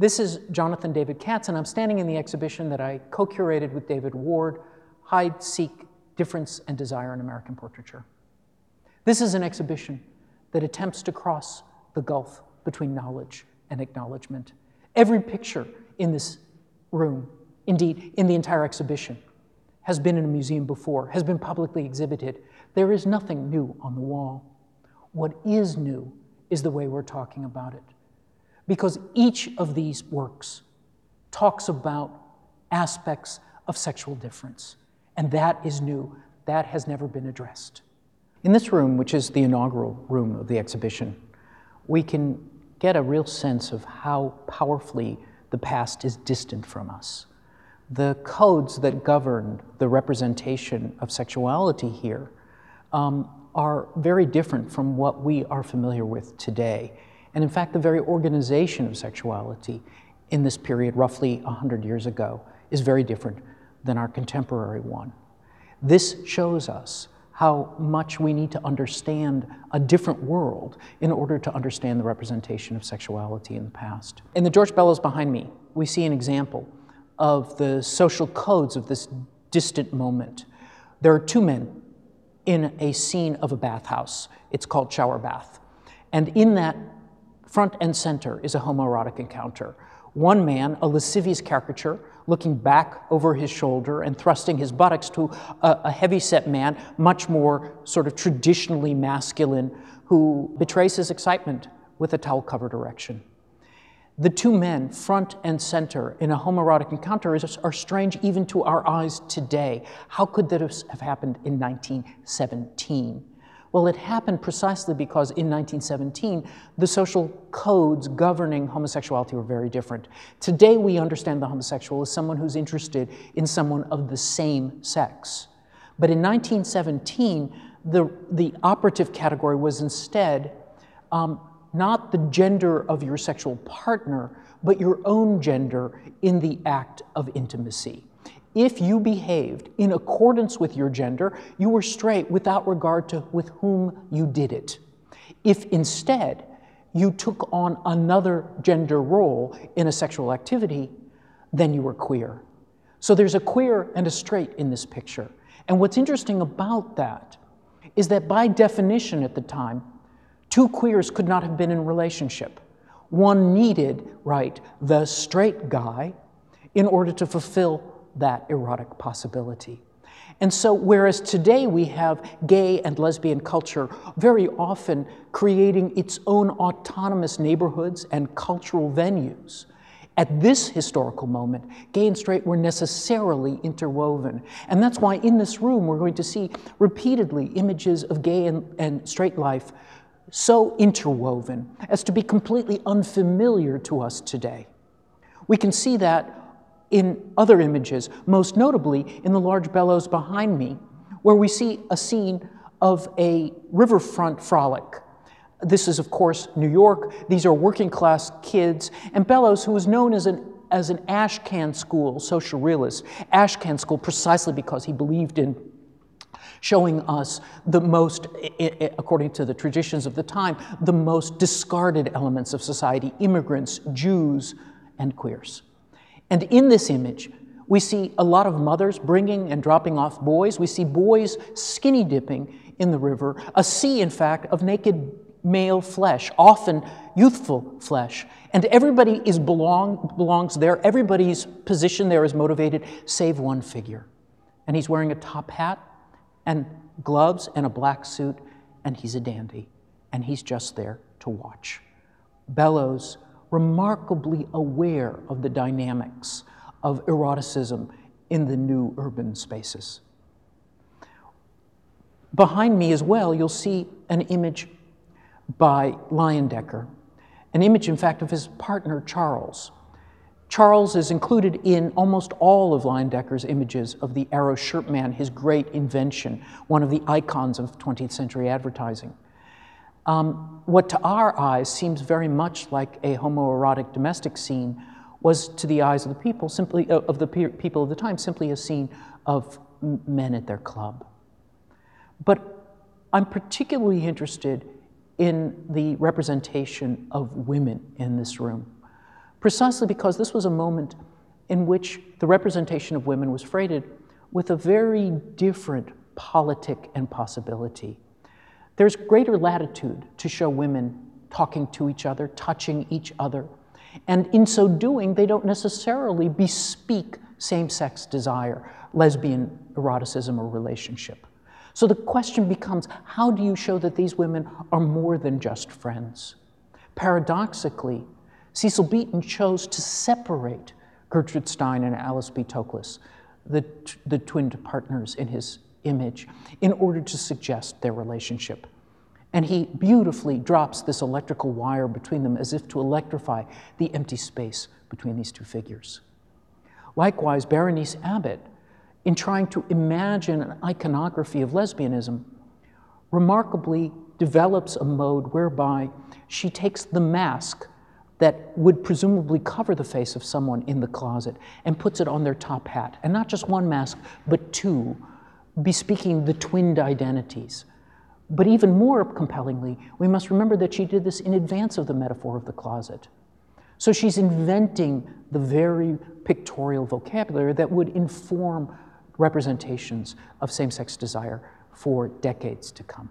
This is Jonathan David Katz, and I'm standing in the exhibition that I co curated with David Ward Hide, Seek, Difference, and Desire in American Portraiture. This is an exhibition that attempts to cross the gulf between knowledge and acknowledgement. Every picture in this room, indeed, in the entire exhibition, has been in a museum before, has been publicly exhibited. There is nothing new on the wall. What is new is the way we're talking about it. Because each of these works talks about aspects of sexual difference, and that is new. That has never been addressed. In this room, which is the inaugural room of the exhibition, we can get a real sense of how powerfully the past is distant from us. The codes that govern the representation of sexuality here um, are very different from what we are familiar with today. And in fact, the very organization of sexuality in this period, roughly 100 years ago, is very different than our contemporary one. This shows us how much we need to understand a different world in order to understand the representation of sexuality in the past. In the George Bellows behind me, we see an example of the social codes of this distant moment. There are two men in a scene of a bathhouse. It's called Shower Bath. And in that front and center is a homoerotic encounter. One man, a lascivious caricature, looking back over his shoulder and thrusting his buttocks to a, a heavy-set man, much more sort of traditionally masculine, who betrays his excitement with a towel-covered erection. The two men, front and center, in a homoerotic encounter is, are strange even to our eyes today. How could this have happened in 1917? Well, it happened precisely because in 1917, the social codes governing homosexuality were very different. Today, we understand the homosexual as someone who's interested in someone of the same sex. But in 1917, the, the operative category was instead um, not the gender of your sexual partner, but your own gender in the act of intimacy. If you behaved in accordance with your gender, you were straight without regard to with whom you did it. If instead you took on another gender role in a sexual activity, then you were queer. So there's a queer and a straight in this picture. And what's interesting about that is that by definition at the time, two queers could not have been in relationship. One needed, right, the straight guy in order to fulfill that erotic possibility. And so, whereas today we have gay and lesbian culture very often creating its own autonomous neighborhoods and cultural venues, at this historical moment, gay and straight were necessarily interwoven. And that's why in this room we're going to see repeatedly images of gay and, and straight life so interwoven as to be completely unfamiliar to us today. We can see that in other images, most notably in the large Bellows behind me, where we see a scene of a riverfront frolic. This is, of course, New York. These are working class kids. And Bellows, who was known as an, as an Ashcan school social realist, Ashcan school precisely because he believed in showing us the most, according to the traditions of the time, the most discarded elements of society immigrants, Jews, and queers. And in this image, we see a lot of mothers bringing and dropping off boys. We see boys skinny dipping in the river, a sea, in fact, of naked male flesh, often youthful flesh. And everybody is belong, belongs there. Everybody's position there is motivated, save one figure. And he's wearing a top hat and gloves and a black suit, and he's a dandy. And he's just there to watch. Bellows remarkably aware of the dynamics of eroticism in the new urban spaces. Behind me as well, you'll see an image by Leyendecker, an image, in fact, of his partner, Charles. Charles is included in almost all of Leyendecker's images of the Arrow Shirt Man, his great invention, one of the icons of 20th century advertising. Um, what to our eyes seems very much like a homoerotic domestic scene was to the eyes of the people simply uh, of the pe people of the time simply a scene of men at their club. But I'm particularly interested in the representation of women in this room precisely because this was a moment in which the representation of women was freighted with a very different politic and possibility. There's greater latitude to show women talking to each other, touching each other, and in so doing, they don't necessarily bespeak same sex desire, lesbian eroticism, or relationship. So the question becomes how do you show that these women are more than just friends? Paradoxically, Cecil Beaton chose to separate Gertrude Stein and Alice B. Toklas, the, the twin partners in his image, in order to suggest their relationship. And he beautifully drops this electrical wire between them as if to electrify the empty space between these two figures. Likewise, Berenice Abbott, in trying to imagine an iconography of lesbianism, remarkably develops a mode whereby she takes the mask that would presumably cover the face of someone in the closet and puts it on their top hat. And not just one mask, but two, bespeaking the twinned identities. But even more compellingly, we must remember that she did this in advance of the metaphor of the closet. So she's inventing the very pictorial vocabulary that would inform representations of same sex desire for decades to come.